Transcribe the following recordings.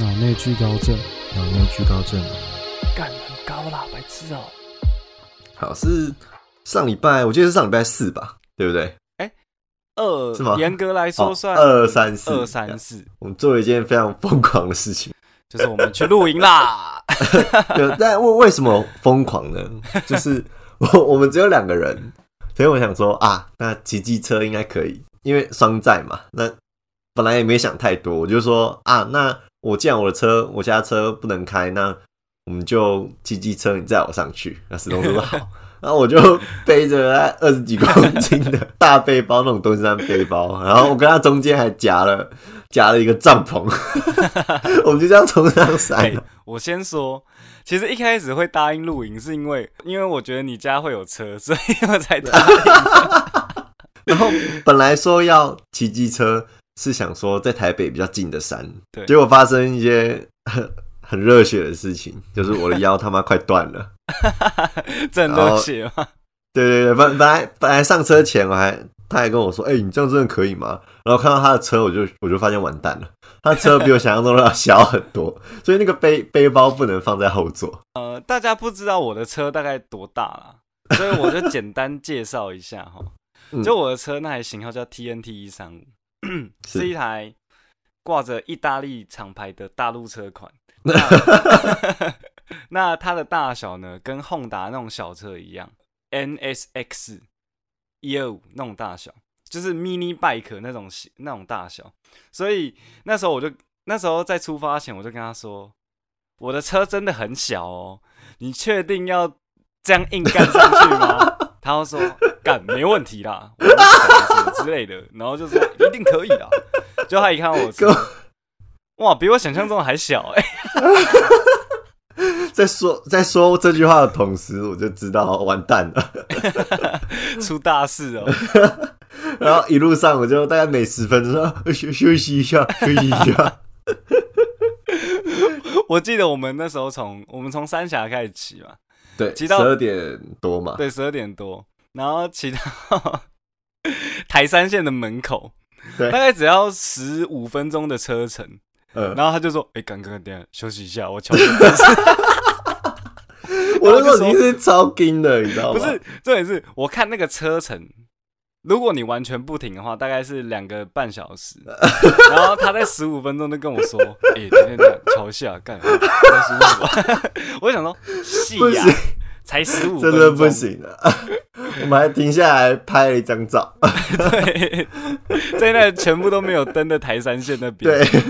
脑内聚高症，脑内聚高症。干很高啦，白痴哦、好，是上礼拜，我记得是上礼拜四吧，对不对？二是吗严格来说哦算二三四二三四，我们做了一件非常疯狂的事情。就是我们去露营啦。对，但为为什么疯狂呢？就是我我们只有两个人，所以我想说啊，那骑机车应该可以，因为双载嘛。那本来也没想太多，我就说啊，那我既然我的车我家车不能开，那我们就骑机车，你载我上去。那史东说好。然后我就背着二十几公斤的大背包，那种登山背包，然后我跟他中间还夹了夹了一个帐篷，我们就这样冲上山。我先说，其实一开始会答应露营，是因为因为我觉得你家会有车，所以我才答应。然后本来说要骑机车，是想说在台北比较近的山，对结果发生一些很很热血的事情，就是我的腰他妈快断了。这很热血吗？对对对，本本来本来上车前我还他还跟我说，哎、你这样真的可以吗？然后看到他的车，我就我就发现完蛋了，他的车比我想象中的要小很多，所以那个背背包不能放在后座。呃，大家不知道我的车大概多大啦，所以我就简单介绍一下哈。嗯就我的车那台型号叫 TNT 一三五，是是一台挂着意大利厂牌的大陆车款。那 那它的大小呢，跟 Honda 那种小车一样，NSX 一二五那种大小，就是 mini bike 那种那种大小。所以那时候我就那时候在出发前我就跟他说，我的车真的很小哦，你确定要这样硬干上去吗？他就说干没问题啦，什么之类的，然后就说一定可以啦。就他一看我车，哇，比我想象中的还小哎、在说在说这句话的同时，我就知道完蛋了。出大事哦、然后一路上我就大概每十分钟休休息一下，休息一下。我记得我们那时候从我们从三峡开始骑嘛，对，骑到十二点多嘛。对，十二点多，然后骑到 台山线的门口，对大概只要十五分钟的车程，嗯，然后他就说：“哎、刚刚下休息一下，我瞧你姿势。我那时候已经是超惊的，你知道吗？不是，重点是我看那个车程，如果你完全不停的话，大概是两个半小时。然后他在十五分钟就跟我说：“哎、等等等，瞧一下，干，才十五啊。”我就想说，戏呀、才十五，真的不。行了。我们还停下来拍了一张照。对，在那全部都没有灯的台山线那边。对，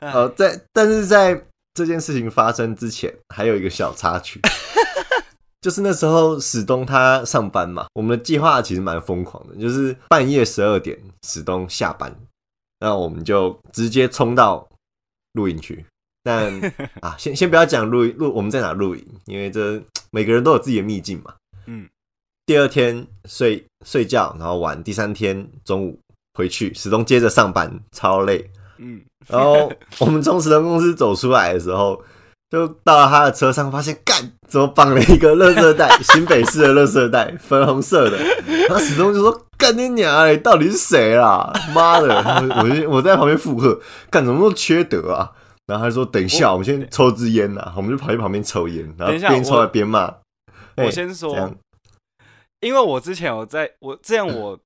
呃，在但是在这件事情发生之前，还有一个小插曲，就是那时候史东他上班嘛，我们的计划其实蛮疯狂的，就是半夜十二点史东下班，那我们就直接冲到露营区。但 啊，先先不要讲露营露我们在哪露营，因为这每个人都有自己的秘境嘛。嗯，第二天睡睡觉，然后玩，第三天中午回去，始终接着上班，超累。嗯，然后我们从石头公司走出来的时候，就到了他的车上，发现干怎么绑了一个垃圾袋，新北市的垃圾袋，粉红色的。然后始终就说：“干你娘嘞，到底是谁啦？妈的！”我就我在旁边附和：“干怎么那么缺德啊？”然后他就说：“等一下，我们先抽支烟呐。”我们就跑去旁边抽烟，然后边抽还边骂。我哎先说因为我之前有在我这样我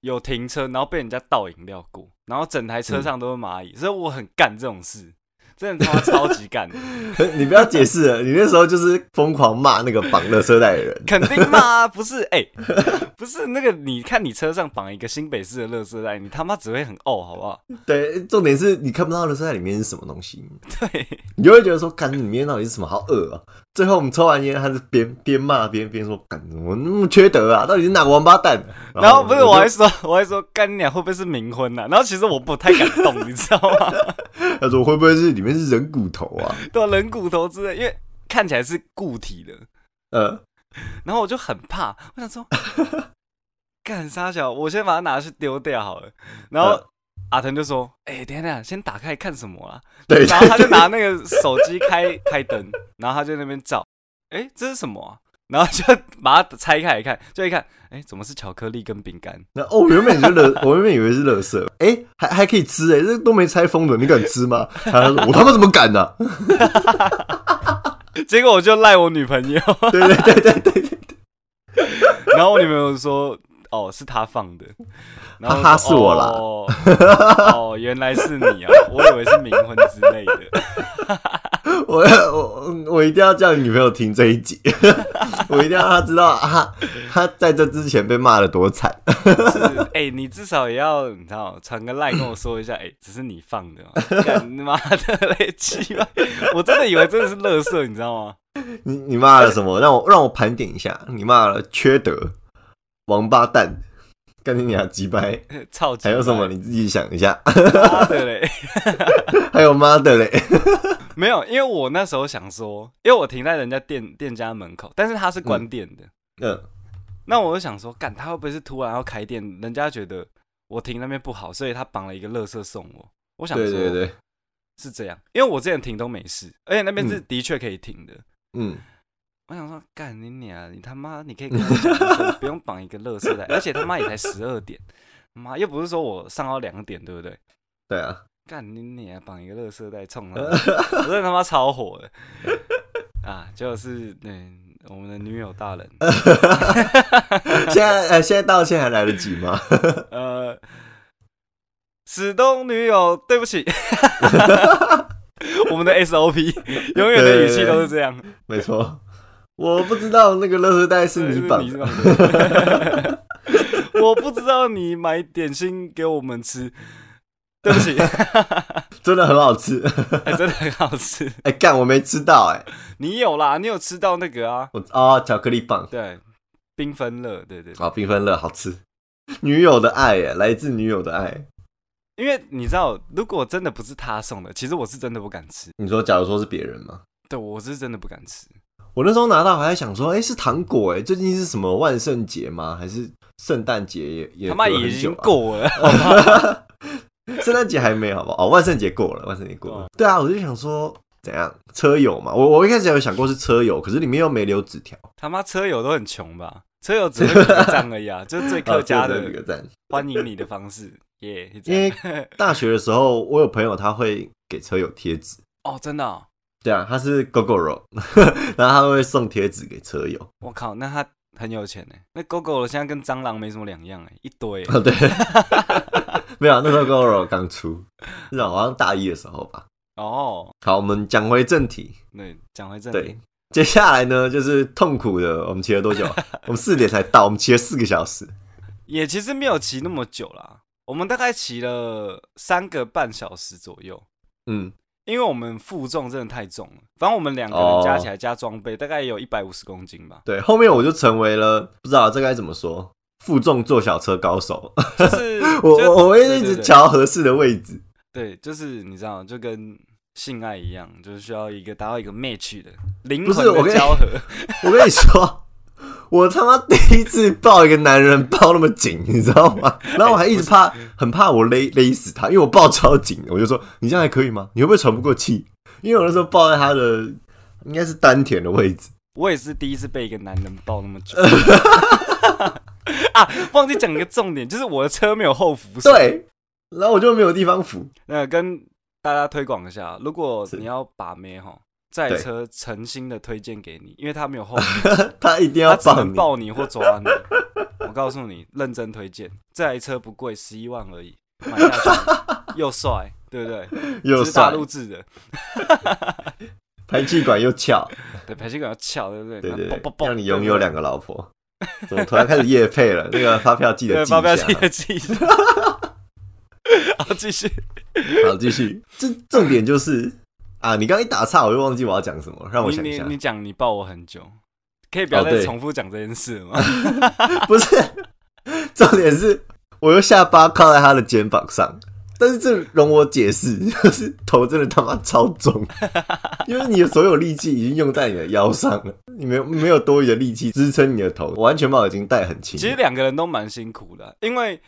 有停车，然后被人家倒饮料过，然后整台车上都是蚂蚁，所以我很干这种事，真的他妈超级干，你不要解释了，你那时候就是疯狂骂那个绑垃圾袋的人。肯定骂啊，不是哎、不是那个，你看你车上绑一个新北市的乐色袋，你他妈只会很哦，好不好？对，重点是你看不到垃圾袋里面是什么东西。对，你就会觉得说，干里面到底是什么？好恶啊！最后我们抽完烟，他是边边骂边边说，干怎么那么缺德啊？到底是哪个王八蛋？然后不是我还说我还说干你娘会不会是冥婚呐、然后其实我不太敢动，你知道吗？他说会不会是里面是人骨头啊？对啊，人骨头之类，因为看起来是固体的，呃，然后我就很怕，我想说，干啥小，我先把它拿去丢掉好了。然后、嗯阿腾就说：“哎、等等下，先打开看什么啊？”对，然后他就拿那个手机开开灯，然后他就在那边照。哎、这是什么啊？然后就 把它拆开来看，就一看，哎，怎么是巧克力跟饼干？那哦，原本就乐，我原本以为是乐色，哎，还还可以吃，哎，这都没拆封的，你敢吃吗？他说我他妈怎么敢呢？结果我就赖我女朋友，对对对对对对，然后我女朋友说。哦，是他放的，然后他是我啦。哦，原来是你啊，我以为是冥婚之类的。我我我一定要叫你女朋友听这一集，我一定要让她知道啊，她在这之前被骂的多惨。哎，你至少也要你知道传个赖跟我说一下，哎，只是你放的，干妈的嘞，鸡巴！我真的以为真的是乐色，你知道吗？你你骂了什么？让我让我盘点一下，你骂了缺德。王八蛋，跟你俩鸡掰，操！还有什么？你自己想一下。妈的嘞！还有妈的嘞！没有，因为我那时候想说，因为我停在人家店店家门口，但是他是关店的。嗯。那我就想说，干他会不会是突然要开店？人家觉得我停那边不好，所以他绑了一个乐色送我。我想说，对对对，是这样。因为我之前停都没事，而且那边是的确可以停的。嗯。我想说，干你娘！你他妈，你可以跟我讲，不用绑一个乐色袋，而且他妈也才十二点，妈又不是说我上到两点，对不对？对啊，干你娘，绑一个乐色袋冲了，我真的他妈超火的啊！就是对我们的女友大人，现在呃，现在道歉还来得及吗？呃，史东女友，对不起，我们的 SOP 永远的语气都是这样，没错。我不知道那个乐色袋是你绑的，我不知道你买点心给我们吃，对不起，真的很好吃，真的很好吃。哎，干，我没吃到，哎，你有啦，你有吃到那个啊？我啊，巧克力棒，对，缤纷乐，对对，啊，缤纷乐好吃。女友的爱，哎，来自女友的爱。因为你知道，如果真的不是他送的，其实我是真的不敢吃。你说，假如说是别人吗？对，我是真的不敢吃。我那时候拿到还在想说，哎，是糖果哎，最近是什么万圣节吗？还是圣诞节也也他妈已经过了，圣诞节还没好不好？哦，万圣节过了，万圣节过了。对啊，我就想说怎样车友嘛，我我一开始有想过是车友，可是里面又没留纸条。他妈车友都很穷吧？车友只会个赞而已啊，就是最客家的一个赞，欢迎你的方式耶。因为 大学的时候，我有朋友他会给车友贴纸哦，真的。对啊，他是 GoGo 然后他会送贴纸给车友。我靠，那他很有钱呢。那 GoGo 现在跟蟑螂没什么两样哎，一堆。哦，对，没有，那时候 GoGo 刚出，是好像大一的时候吧。哦，好，我们讲回正题。对，讲回正题。对，接下来呢，就是痛苦的。我们骑了多久？我们四点才到，我们骑了四个小时。也其实没有骑那么久啦，我们大概骑了三个半小时左右。嗯。因为我们负重真的太重了，反正我们两个人加起来加装备，大概有一百五十公斤吧。对，后面我就成为了不知道这该怎么说，负重坐小车高手。就是 我我会一直调合适的位置。对，就是你知道，就跟性爱一样，就是需要一个达到一个 match 的灵魂的交合。我跟你说。我他妈第一次抱一个男人抱那么紧，你知道吗？然后我还一直怕，很怕我勒勒死他，因为我抱超紧。我就说：“你这样还可以吗？你会不会喘不过气？”因为我那时候抱在他的应该是丹田的位置。我也是第一次被一个男人抱那么久。啊，忘记讲一个重点，就是我的车没有后扶手。对，然后我就没有地方扶。那跟大家推广一下，如果你要把妹哈。赛车诚心的推荐给你，因为他没有后面，他一定要他只能抱你或抓你。我告诉你，认真推荐，这台车不贵，十一万而已，买下去 又帅，对不对？又帅，大陆制的，排气管又翘，对，排气管又翘，对不对？对对，让你拥有两个老婆。怎么突然开始夜配了？那个发票记得记发票记得记。好，继续，好，继续。这重点就是。啊！你刚一打岔，我就忘记我要讲什么，让我想一下。你讲你抱我很久，可以不要再重复讲这件事吗？不是，重点是我用下巴靠在他的肩膀上，但是这容我解释，就是头真的他妈超重，因为你的所有力气已经用在你的腰上了，你没有没有多余的力气支撑你的头，完全把已经戴很轻。其实两个人都蛮辛苦的，因为。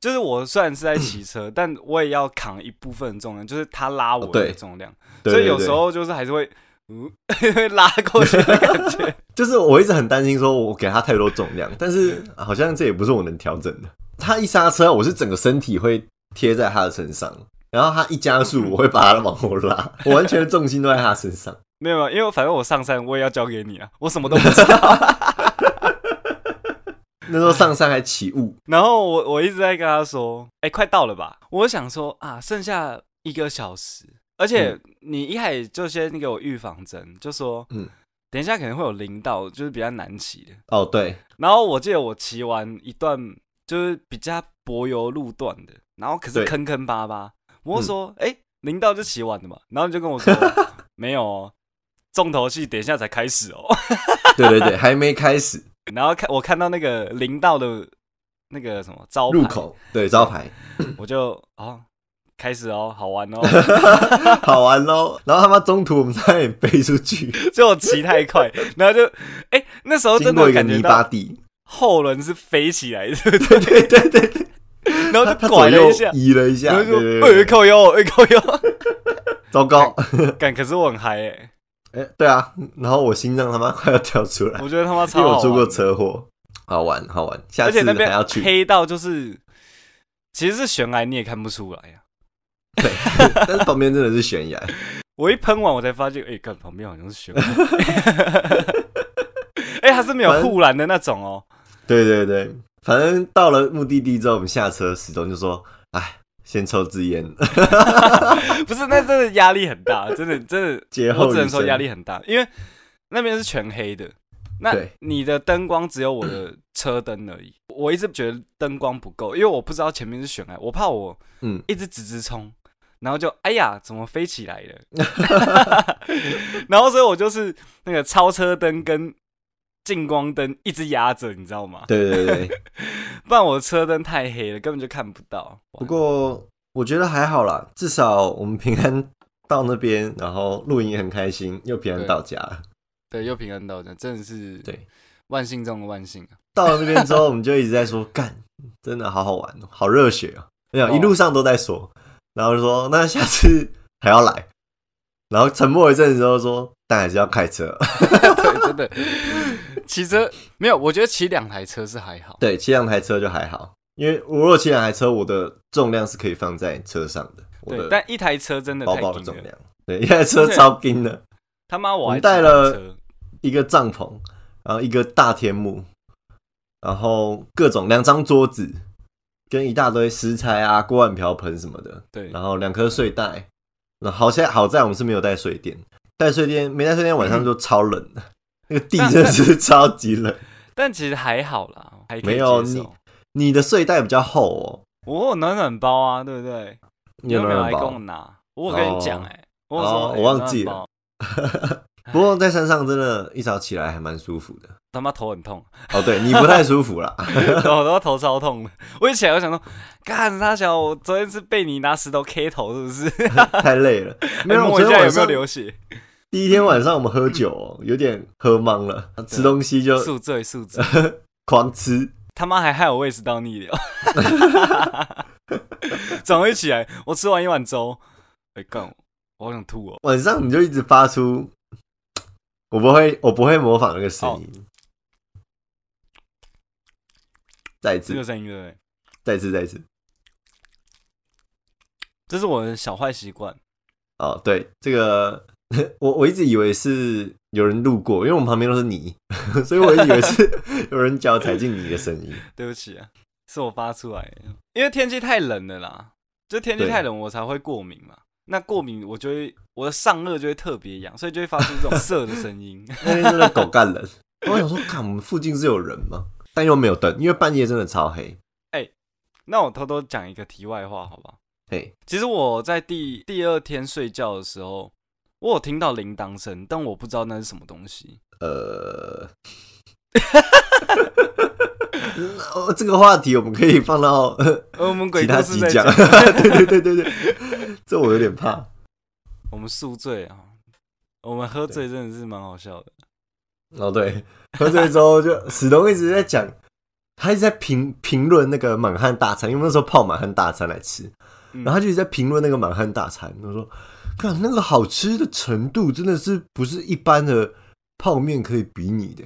就是我虽然是在骑车，但我也要扛一部分重量，就是他拉我的重量，所以有时候就是还是会嗯，会拉过去的感觉。就是我一直很担心，说我给他太多重量，但是好像这也不是我能调整的。他一刹车，我是整个身体会贴在他的身上，然后他一加速，我会把他往后拉，我完全的重心都在他身上。没有，因为反正我上山我也要交给你啊，我什么都不知道。那时候上山还起雾，然后我我一直在跟他说，哎，快到了吧？我想说啊，剩下一个小时，而且你一开始就先给我预防针，就说，嗯，等一下可能会有林道，就是比较难骑的。哦，对。然后我记得我骑完一段就是比较柏油路段的，然后可是坑坑巴巴，我说，哎，林道就骑完了嘛？然后你就跟我说，没有哦，重头戏等一下才开始哦。对对对，还没开始。然后看我看到那个林道的那个什么招入口，对招牌，我就哦开始哦，好玩哦 好玩哦。然后他妈中途我们差点飞出去，就我骑太快，然后就哎那时候真的感觉到后轮是飞起来的，对对对对对。然后就拐了一下，移了一下，然后说哎靠腰，哎靠腰，糟糕，感可是我很嗨哎。哎，对啊，然后我心脏他妈快要跳出来，我觉得他妈超好我出过车祸，好玩好玩，下次还要去。黑到就是，其实是悬崖，你也看不出来呀。对，但是旁边真的是悬崖。我一喷完，我才发现，哎，看旁边好像是悬崖。哎，它是没有护栏的那种哦。对对对，反正到了目的地之后，我们下车，始终就说，哎。先抽支烟，不是，那真的压力很大，真 的真的，我只能说压力很大，因为那边是全黑的，那你的灯光只有我的车灯而已。我一直觉得灯光不够，因为我不知道前面是悬崖，我怕我嗯。一直直直冲，然后就哎呀怎么飞起来了，然后所以我就是那个超车灯跟近光灯一直压着，你知道吗？对对对。不然我的车灯太黑了，根本就看不到。不过我觉得还好啦，至少我们平安到那边，然后露营也很开心，又平安到家了。对，又平安到家，真的是对万幸中的万幸啊！到了那边之后，我们就一直在说干，真的好好玩哦，好热血啊！没有，一路上都在说，然后说那下次还要来，然后沉默一阵子之后说，但还是要开车。对，真的。骑车没有，我觉得骑两台车是还好。对，骑两台车就还好，因为我如果骑两台车，我的重量是可以放在车上的。对，但一台车真的包包的重量，对，一台车超冰的。他妈，我还带了一个帐篷，然后一个大天幕，然后各种两张桌子，跟一大堆食材啊、锅碗瓢盆什么的。对，然后两颗睡袋。那好在好在我们是没有带睡垫，带睡垫没带睡垫，晚上 就超冷的。那个地真的是 超级冷，但其实还好啦，还没有你你的睡袋比较厚哦。我有暖暖包啊，对不对？你有没有来跟我拿？我跟你讲，哎，我说我忘记了。不过在山上真的，一早起来还蛮舒服的。他妈头很痛哦，对你不太舒服啦，我他妈头超痛的。我一起来，我想说，干他小，我昨天是被你拿石头 K 头，是不是？太累了，没有，我现在有没有流血？第一天晚上我们喝酒，有点喝懵了，吃东西就宿醉宿醉，狂吃，他妈还害我胃食道逆流。早上一起来，我吃完一碗粥，哎干，我好想吐哦。晚上你就一直发出，我不会，我不会模仿那个声音。再一次，这个声音对不对？再一次，再一次，这是我的小坏习惯。哦，对，这个。我我一直以为是有人路过，因为我们旁边都是泥，所以我以为是有人脚踩进泥的声音。对不起啊，是我发出来，因为天气太冷了啦，就天气太冷我才会过敏嘛。那过敏我就会我的上颚就会特别痒，所以就会发出这种涩的声音。那天真的狗干冷，我想说，看我们附近是有人吗？但又没有灯，因为半夜真的超黑。哎，那我偷偷讲一个题外话，好吧？嘿，其实我在第第二天睡觉的时候。我有听到铃铛声，但我不知道那是什么东西。呃，哦这个话题我们可以放到我们其他集讲。对对对对对，这我有点怕。我们宿醉啊，我们喝醉真的是蛮好笑的。哦，对，喝醉之后就史东一直在讲，他一直在评评论那个满汉大餐，因为那时候泡满汉大餐来吃，然后他就一直在评论那个满汉大餐，他说。看那个好吃的程度，真的是不是一般的泡面可以比拟的。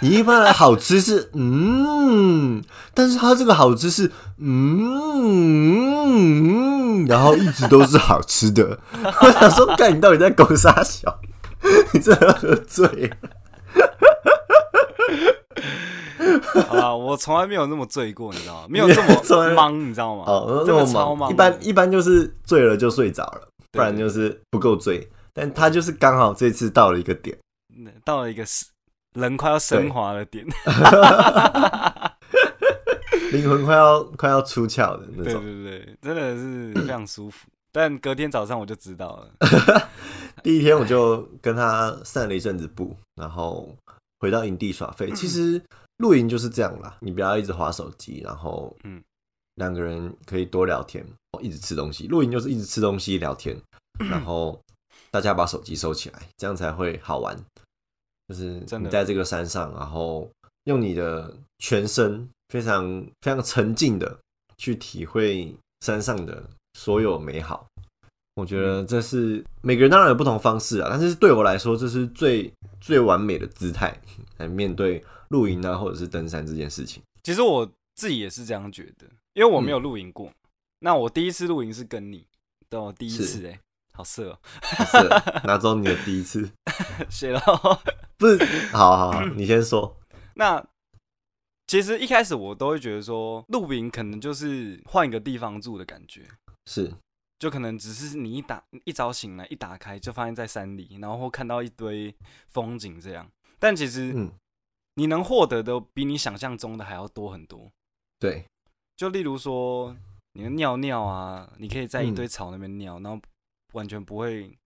你一般的好吃是嗯，但是它这个好吃是嗯，然后一直都是好吃的。我想说，看你到底在狗傻小，你真的喝醉了。好啦，我从来没有那么醉过，你知道吗？没有这么 从来忙，你知道吗？哦，真的那么超忙。忙一般一般就是醉了就睡着了，不然就是不够醉。但他就是刚好这次到了一个点，嗯到了一个人快要升华的点 灵魂快要快要出窍的那对种。对对，真的是非常舒服。但隔天早上我就知道了，第一天我就跟他散了一阵子步，然后回到营地耍废。其实露营就是这样啦，你不要一直划手机，然后嗯两个人可以多聊天，一直吃东西。露营就是一直吃东西聊天，然后大家把手机收起来，这样才会好玩。就是你在这个山上，然后用你的全身非常非常沉浸的去体会山上的所有美好。我觉得这是每个人当然有不同方式啊，但是对我来说，这是最最完美的姿态来面对露营啊，或者是登山这件事情。其实我自己也是这样觉得，因为我没有露营过。那我第一次露营是跟你，对我第一次哎、好色哦、是拿走你的第一次，谢了。不是？好好好，你先说。那其实一开始我都会觉得说，露营可能就是换一个地方住的感觉，是就可能只是你一打一早醒来一打开就发现在山里，然后看到一堆风景这样。但其实嗯，你能获得的比你想象中的还要多很多。对，就例如说，你的尿尿啊，你可以在一嗯堆草那边尿，然后完全不会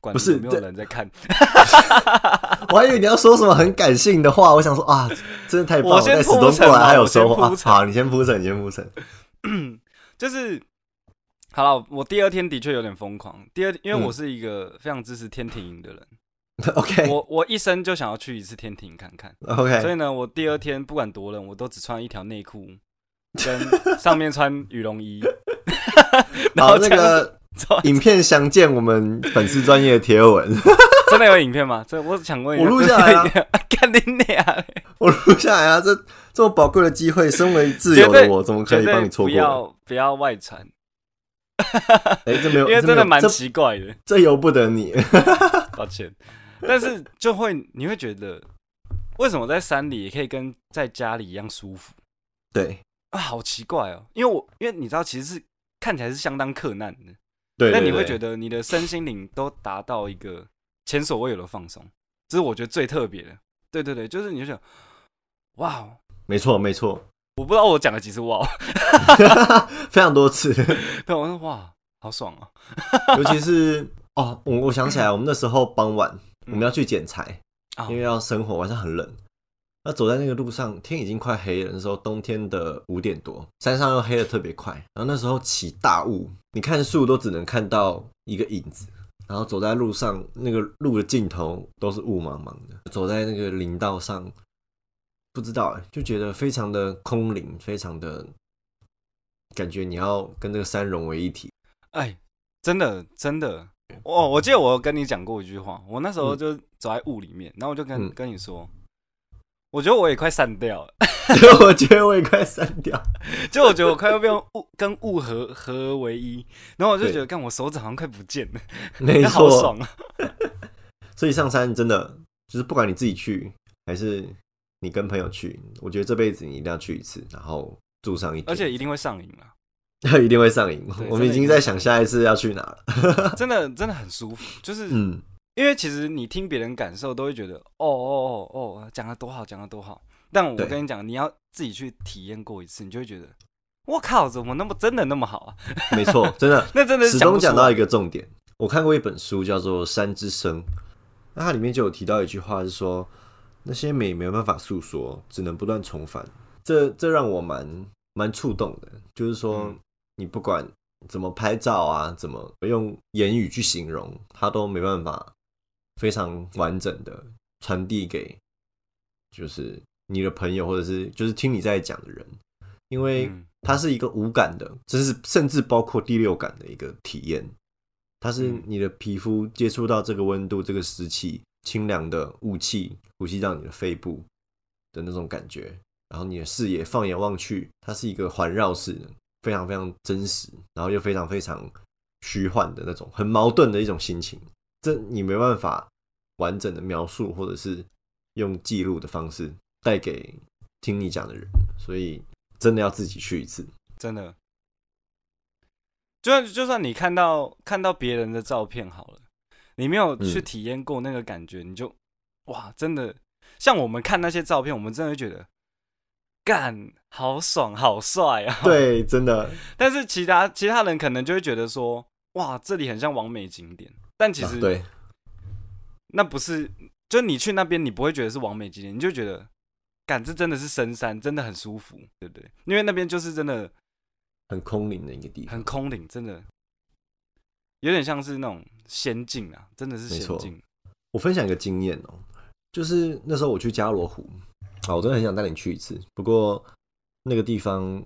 管不是有没有人在看。我还以为你要说什么很感性的话，我想说啊，真的太棒了！我先在史东铺来还有嘛我先收获啊铺。陈好，你先铺陈，你先铺陈。就是好了，我第二天的确有点疯狂。第二，因为嗯我是一个非常支持天庭营的人，OK 我我一生就想要去一次天庭看看。OK，所以呢，我第二天不管多冷，我都只穿一条内裤，跟上面穿羽绒衣。然后这个影片详见我们粉丝专业的贴文，真的有影片吗？这我想问一下，我录下来啊 我录下来啊！这这么宝贵的机会，身为自由的我，怎么可以帮你错过不？要不要外传，哎，这没有，因为真的蛮奇怪的。这由不得你。抱歉，但是就会你会觉得，为什么在山里也可以跟在家里一样舒服对啊？好奇怪哦，因为我因为你知道，其实是看起来是相当困难的，对，但你会觉得你的身心灵都达到一个前所未有的放松，这是我觉得最特别的。对对对，就是你就想，哇哦，没错没错，我不知道我讲了几次哇哦，非常多次，对，我说哇，好爽哦，尤其是哦，我我想起来，我们那时候傍晚我嗯。们要去捡柴，啊。因为要生火，晚上很冷。那走在那个路上，天已经快黑了。那时候冬天的五点多，山上又黑的特别快。然后那时候起大雾，你看树都只能看到一个影子。然后走在路上，那个路的尽头都是雾茫茫的。走在那个林道上，不知道哎，就觉得非常的空灵，非常的感觉你要跟这个山融为一体。哎，真的真的，哦，我记得我跟你讲过一句话，我那时候嗯就走在雾里面，然后我就跟、嗯跟你说，我觉得我也快散掉了，我觉得我也快散掉。就我觉得我快要变物跟物合合而为一，然后我就对觉得，看我手指好像快不见了，没好，爽啊！所以上山真的就是不管你自己去还是你跟朋友去，我觉得这辈子你一定要去一次，然后住上一，而且一定会上瘾啊，一定会上瘾。我们已经在想下一次要去哪了。真的真的很舒服，就是、嗯，因为其实你听别人感受都会觉得，哦哦哦哦，讲的多好，讲的多好，但我跟你讲，你要自己去体验过一次，你就会觉得，我靠，怎么那么真的那么好啊？没错，真的。那真的是始终讲到一个重点，我看过一本书叫做《山之声》，那它里面就有提到一句话，是说那些美没有办法诉说，只能不断重返。这这让我蛮蛮触动的，就是说嗯你不管怎么拍照啊，怎么用言语去形容，它都没办法非常完整的传递给就是你的朋友或者是就是听你在讲的人，因为嗯它是一个无感的，这是甚至包括第六感的一个体验。它是嗯你的皮肤接触到这个温度、这个湿气、清凉的雾气，呼吸到你的肺部的那种感觉，然后你的视野放眼望去，它是一个环绕式的，非常非常真实，然后又非常非常虚幻的那种，很矛盾的一种心情。这你没办法完整的描述，或者是用记录的方式带给听你讲的人，所以真的要自己去一次。真的，就算就算你看到看到别人的照片好了，你没有去嗯体验过那个感觉，你就哇，真的像我们看那些照片，我们真的会觉得干好爽好帅啊。，对，真的，但是其他其他人可能就会觉得说，哇，这里很像完美景点，但其实啊对，那不是，就你去那边，你不会觉得是完美景点，你就觉得，感这真的是深山，真的很舒服，对不对？因为那边就是真的很空灵的一个地方很。空灵，真的有点像是那种仙境啊，真的是仙境。我分享一个经验哦、就是那时候我去加罗湖啊，我真的很想带你去一次，不过那个地方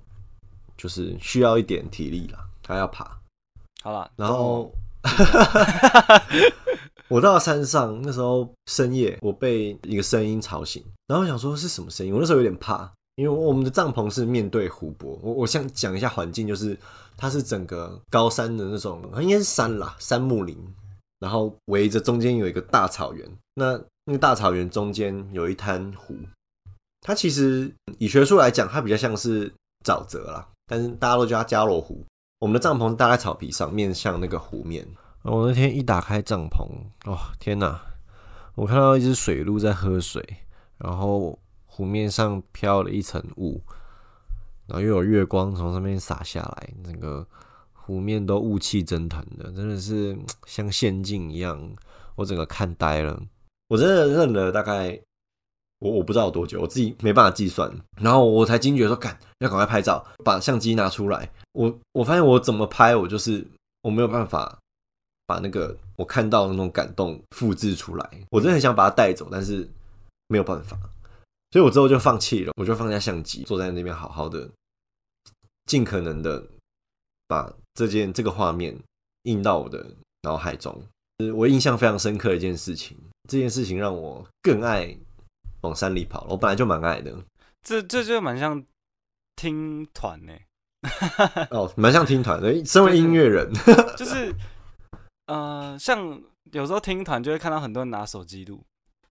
就是需要一点体力啦，还要爬。好了，然后 我到山上，那时候深夜，我被一个声音吵醒，然后我想说是什么声音，我那时候有点怕，因为我们的帐篷是面对湖泊，我我想讲一下环境，就是它是整个高山的那种，应该是山啦，山木林，然后围着中间有一个大草原，那那个大草原中间有一滩湖，它其实以学术来讲，它比较像是沼泽啦，但是大家都叫它加罗湖。我们的帐篷搭在草皮上，面向那个湖面。我那天一打开帐篷，哦、天哪！我看到一只水鹿在喝水，然后湖面上飘了一层雾，然后又有月光从上面洒下来，整个湖面都雾气蒸腾的，真的是嗯像仙境一样，我整个看呆了。我真的认了大概我我不知道多久，我自己没办法计算，然后我才惊觉说，干要赶快拍照，把相机拿出来。我我发现我怎么拍，我就是我没有办法把那个我看到的那种感动复制出来。我真的很想把它带走，但是没有办法，所以我之后就放弃了，我就放下相机，坐在那边好好的，尽可能的把这件这个画面印到我的脑海中。是我印象非常深刻的一件事情，这件事情让我更爱往山里跑了。我本来就蛮爱的，这这就蛮像听团呢、哦，蛮像听团的。身为音乐人，就是呃，像有时候听团就会看到很多人拿手机录，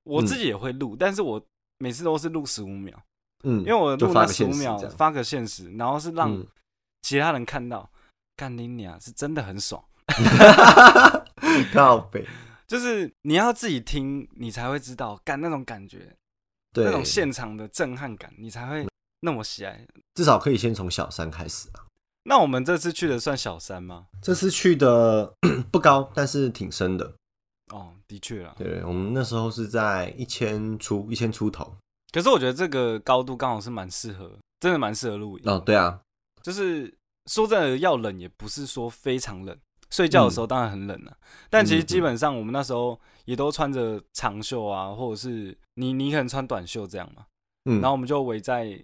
我嗯自己也会录，但是我每次都是录十五秒，嗯，因为我录那十五秒发个现实，然后是让嗯其他人看到，干你娘是真的很爽。靠北，就是你要自己听，你才会知道干那种感觉，对，那种现场的震撼感，你才会那么喜爱。至少可以先从小山开始啊。那我们这次去的算小山吗？这次去的 不高，但是挺深的。哦，的确啊。对，我们那时候是在一千出一千出头。可是我觉得这个高度刚好是蛮适合，真的蛮适合露营。哦，对啊，就是说真的，要冷也不是说非常冷，睡觉的时候当然很冷啊。但其实基本上我们那时候也都穿着长袖啊，或者是你你可能穿短袖这样嘛。嗯，然后我们就围在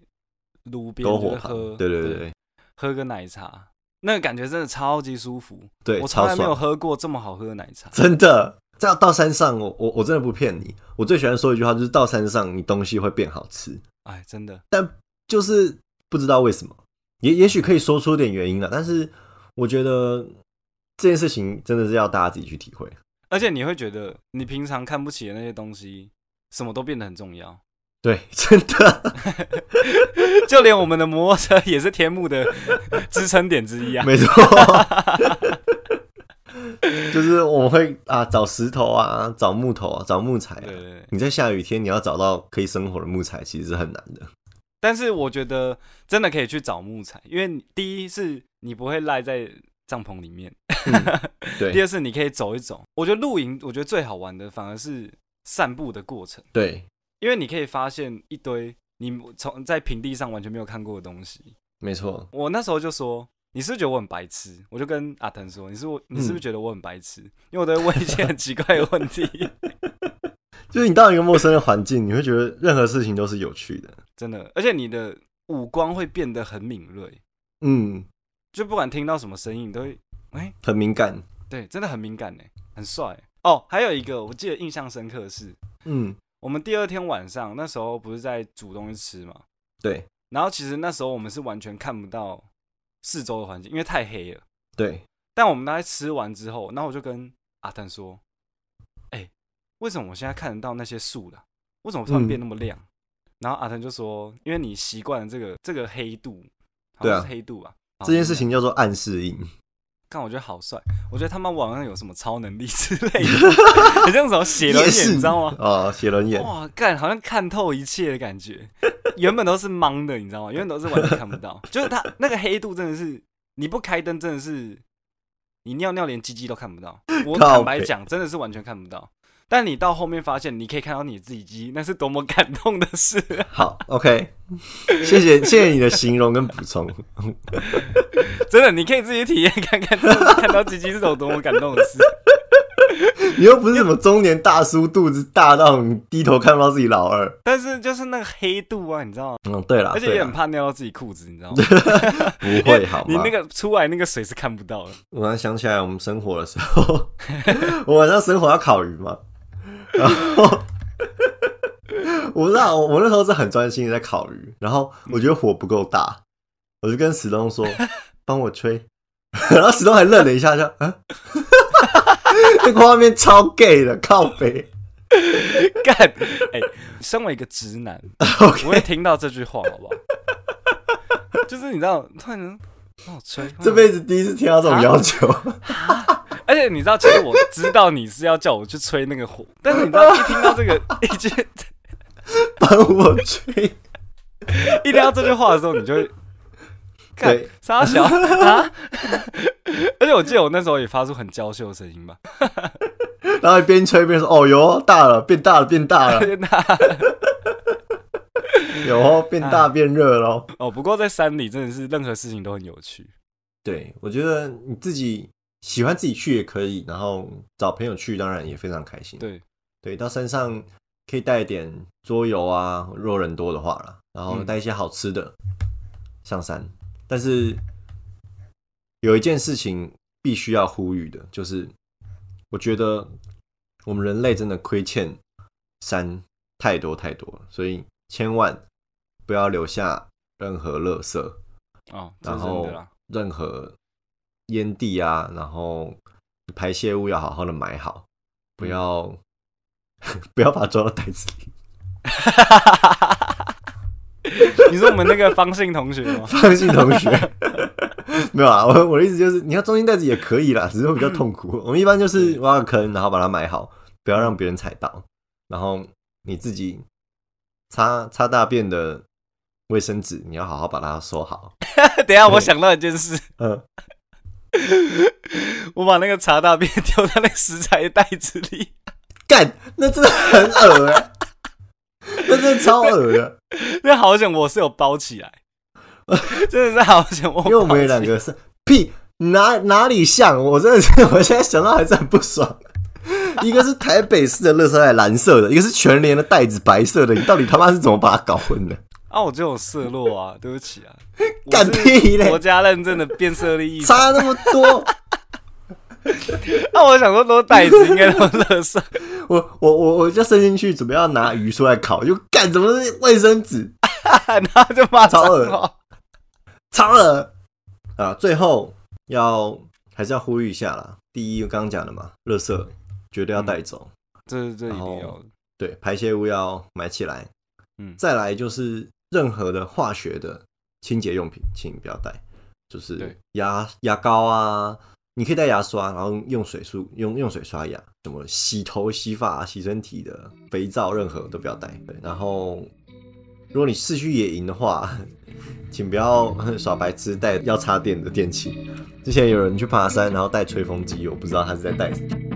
路边，喝，，对对对对喝个奶茶，那个感觉真的超级舒服。对，我从来没有，喝过这么好喝的奶茶。真的。这样到山上，我我我真的不骗你，我最喜欢说一句话，就是到山上你东西会变好吃，哎，真的，但就是不知道为什么，也也许可以说出点原因了，但是我觉得这件事情真的是要大家自己去体会。而且你会觉得你平常看不起的那些东西，什么都变得很重要。对，真的 就连我们的摩托车也是天幕的支撑点之一啊。没错，就是我们会啊找石头啊，找木头啊，找木材啊对。对对。你在下雨天，你要找到可以生火的木材，其实是很难的。但是我觉得真的可以去找木材，因为你第一是你不会赖在帐篷里面，第对二是你可以走一走。我觉得露营，我觉得最好玩的反而是散步的过程，对，因为你可以发现一堆你从在平地上完全没有看过的东西。没错，我那时候就说。你是不是觉得我很白痴？我就跟阿腾说：“你是我，你是不是嗯觉得我很白痴？因为我都会问一些很奇怪的问题。就是你到一个陌生的环境，你会觉得任何事情都是有趣的。真的，而且你的五官会变得很敏锐，嗯，就不管听到什么声音，你都会哎、很敏感。对，真的很敏感呢，很帅哦。还有一个我记得印象深刻的是，嗯，我们第二天晚上那时候不是在煮东西吃嘛，对然后其实那时候我们是完全看不到四周的环境，因为太黑了。对，但我们大概吃完之后，然后我就跟阿腾说：“哎、为什么我现在看得到那些树了？为什么突然变那么亮？”然后阿腾就说：“因为你习惯了这个这个黑度，好像是黑度吧。这件事情叫做暗示印。看我觉得好帅，我觉得他们网上有什么超能力之类的，很像什么写轮眼，你知道吗？哦，写轮眼，哇，干，好像看透一切的感觉。原本都是盲的，你知道吗？原本都是完全看不到，就是他那个黑度真的是，你不开灯真的是，你尿尿连鸡鸡都看不到。我坦白讲，真的是完全看不到。但你到后面发现，你可以看到你自己鸡，那是多么感动的事、啊！好，OK，谢谢谢谢你的形容跟补充。真的，你可以自己体验看看，看到鸡鸡是种多么感动的事。你又不是什么中年大叔，肚子大到你低头看不到自己老二。但是就是那个黑度啊，你知道吗？嗯，对了，而且也很怕尿到自己裤子，你知道吗？不会好吗？你那个出来那个水是看不到的。我突然想起来，我们生活的时候，我晚上生活要烤鱼嘛，然后我不知道，我我那时候是很专心的在烤鱼，然后我觉得火不够大，我就跟史东说 帮我吹，然后史东还愣了一下，就啊，那个画面超 gay 的，靠北。干，哎、身为一个直男，我会听到这句话，好不好？就是你知道，突然间帮我吹，这辈子第一次听到这种要求，而且你知道，其实我知道你是要叫我去吹那个火，但是你知道，一听到这个 一句，帮我吹。一听到这句话的时候，你就会看对傻小 啊！而且我记得我那时候也发出很娇羞的声音吧，然后一边吹一边说：“哦哟，大了，变大了，变大了，天哪！有哦，变大变热喽。哦，不过在山里真的是任何事情都很有趣。对，我觉得你自己喜欢自己去也可以，然后找朋友去当然也非常开心。对，对，到山上可以带一点桌游啊，若人多的话啦，然后嗯带一些好吃的上山。但是有一件事情必须要呼吁的，就是我觉得我们人类真的亏欠山太多太多了，所以千万不要留下任何垃圾。哦，然后。任何烟蒂啊，然后排泄物要好好的买好，不嗯要、不要把它装到袋子里。你说我们那个方信同学吗？方信，同学，没有啊，我我的意思就是，你要装进袋子也可以啦，只是会比较痛苦。我们一般就是挖个坑，然后把它埋好，不要让别人踩到，然后你自己擦擦大便的卫生纸，你要好好把它收好。等一下，我想到一件事，嗯，我把那个茶大便丢在那个食材的袋子里，干，那真的很恶哎、那真的超恶的。那好险我是有包起来，真的是好险我因为我们有两个是屁哪哪里像，我真的是我现在想到还是很不爽。一个是台北市的垃圾袋蓝色的，一个是全联的袋子白色的，你到底他妈是怎么把它搞混的？啊，我就有色落啊，对不起啊，我 干屁嘞国家认证的变色力差那么多，那 我想说都袋子应该都垃圾，我我我我就伸进去准备要拿鱼出来烤，就干怎么是卫生纸？然后就骂脏超恶话，超了啊！最后要还是要呼吁一下啦。第一，我刚刚讲的嘛，垃圾绝对要带走。这这一定要的，对，排泄物要埋起来。嗯再来就是任何的化学的清洁用品，请不要带，就是牙牙膏啊，你可以带牙刷，然后用水漱用用水刷牙，什么洗头、洗发、洗身体的肥皂，任何都不要带。对，然后如果你是去野营的话，请不要 耍白痴带要插电的电器。之前有人去爬山，然后带吹风机，我不知道他是在带什么。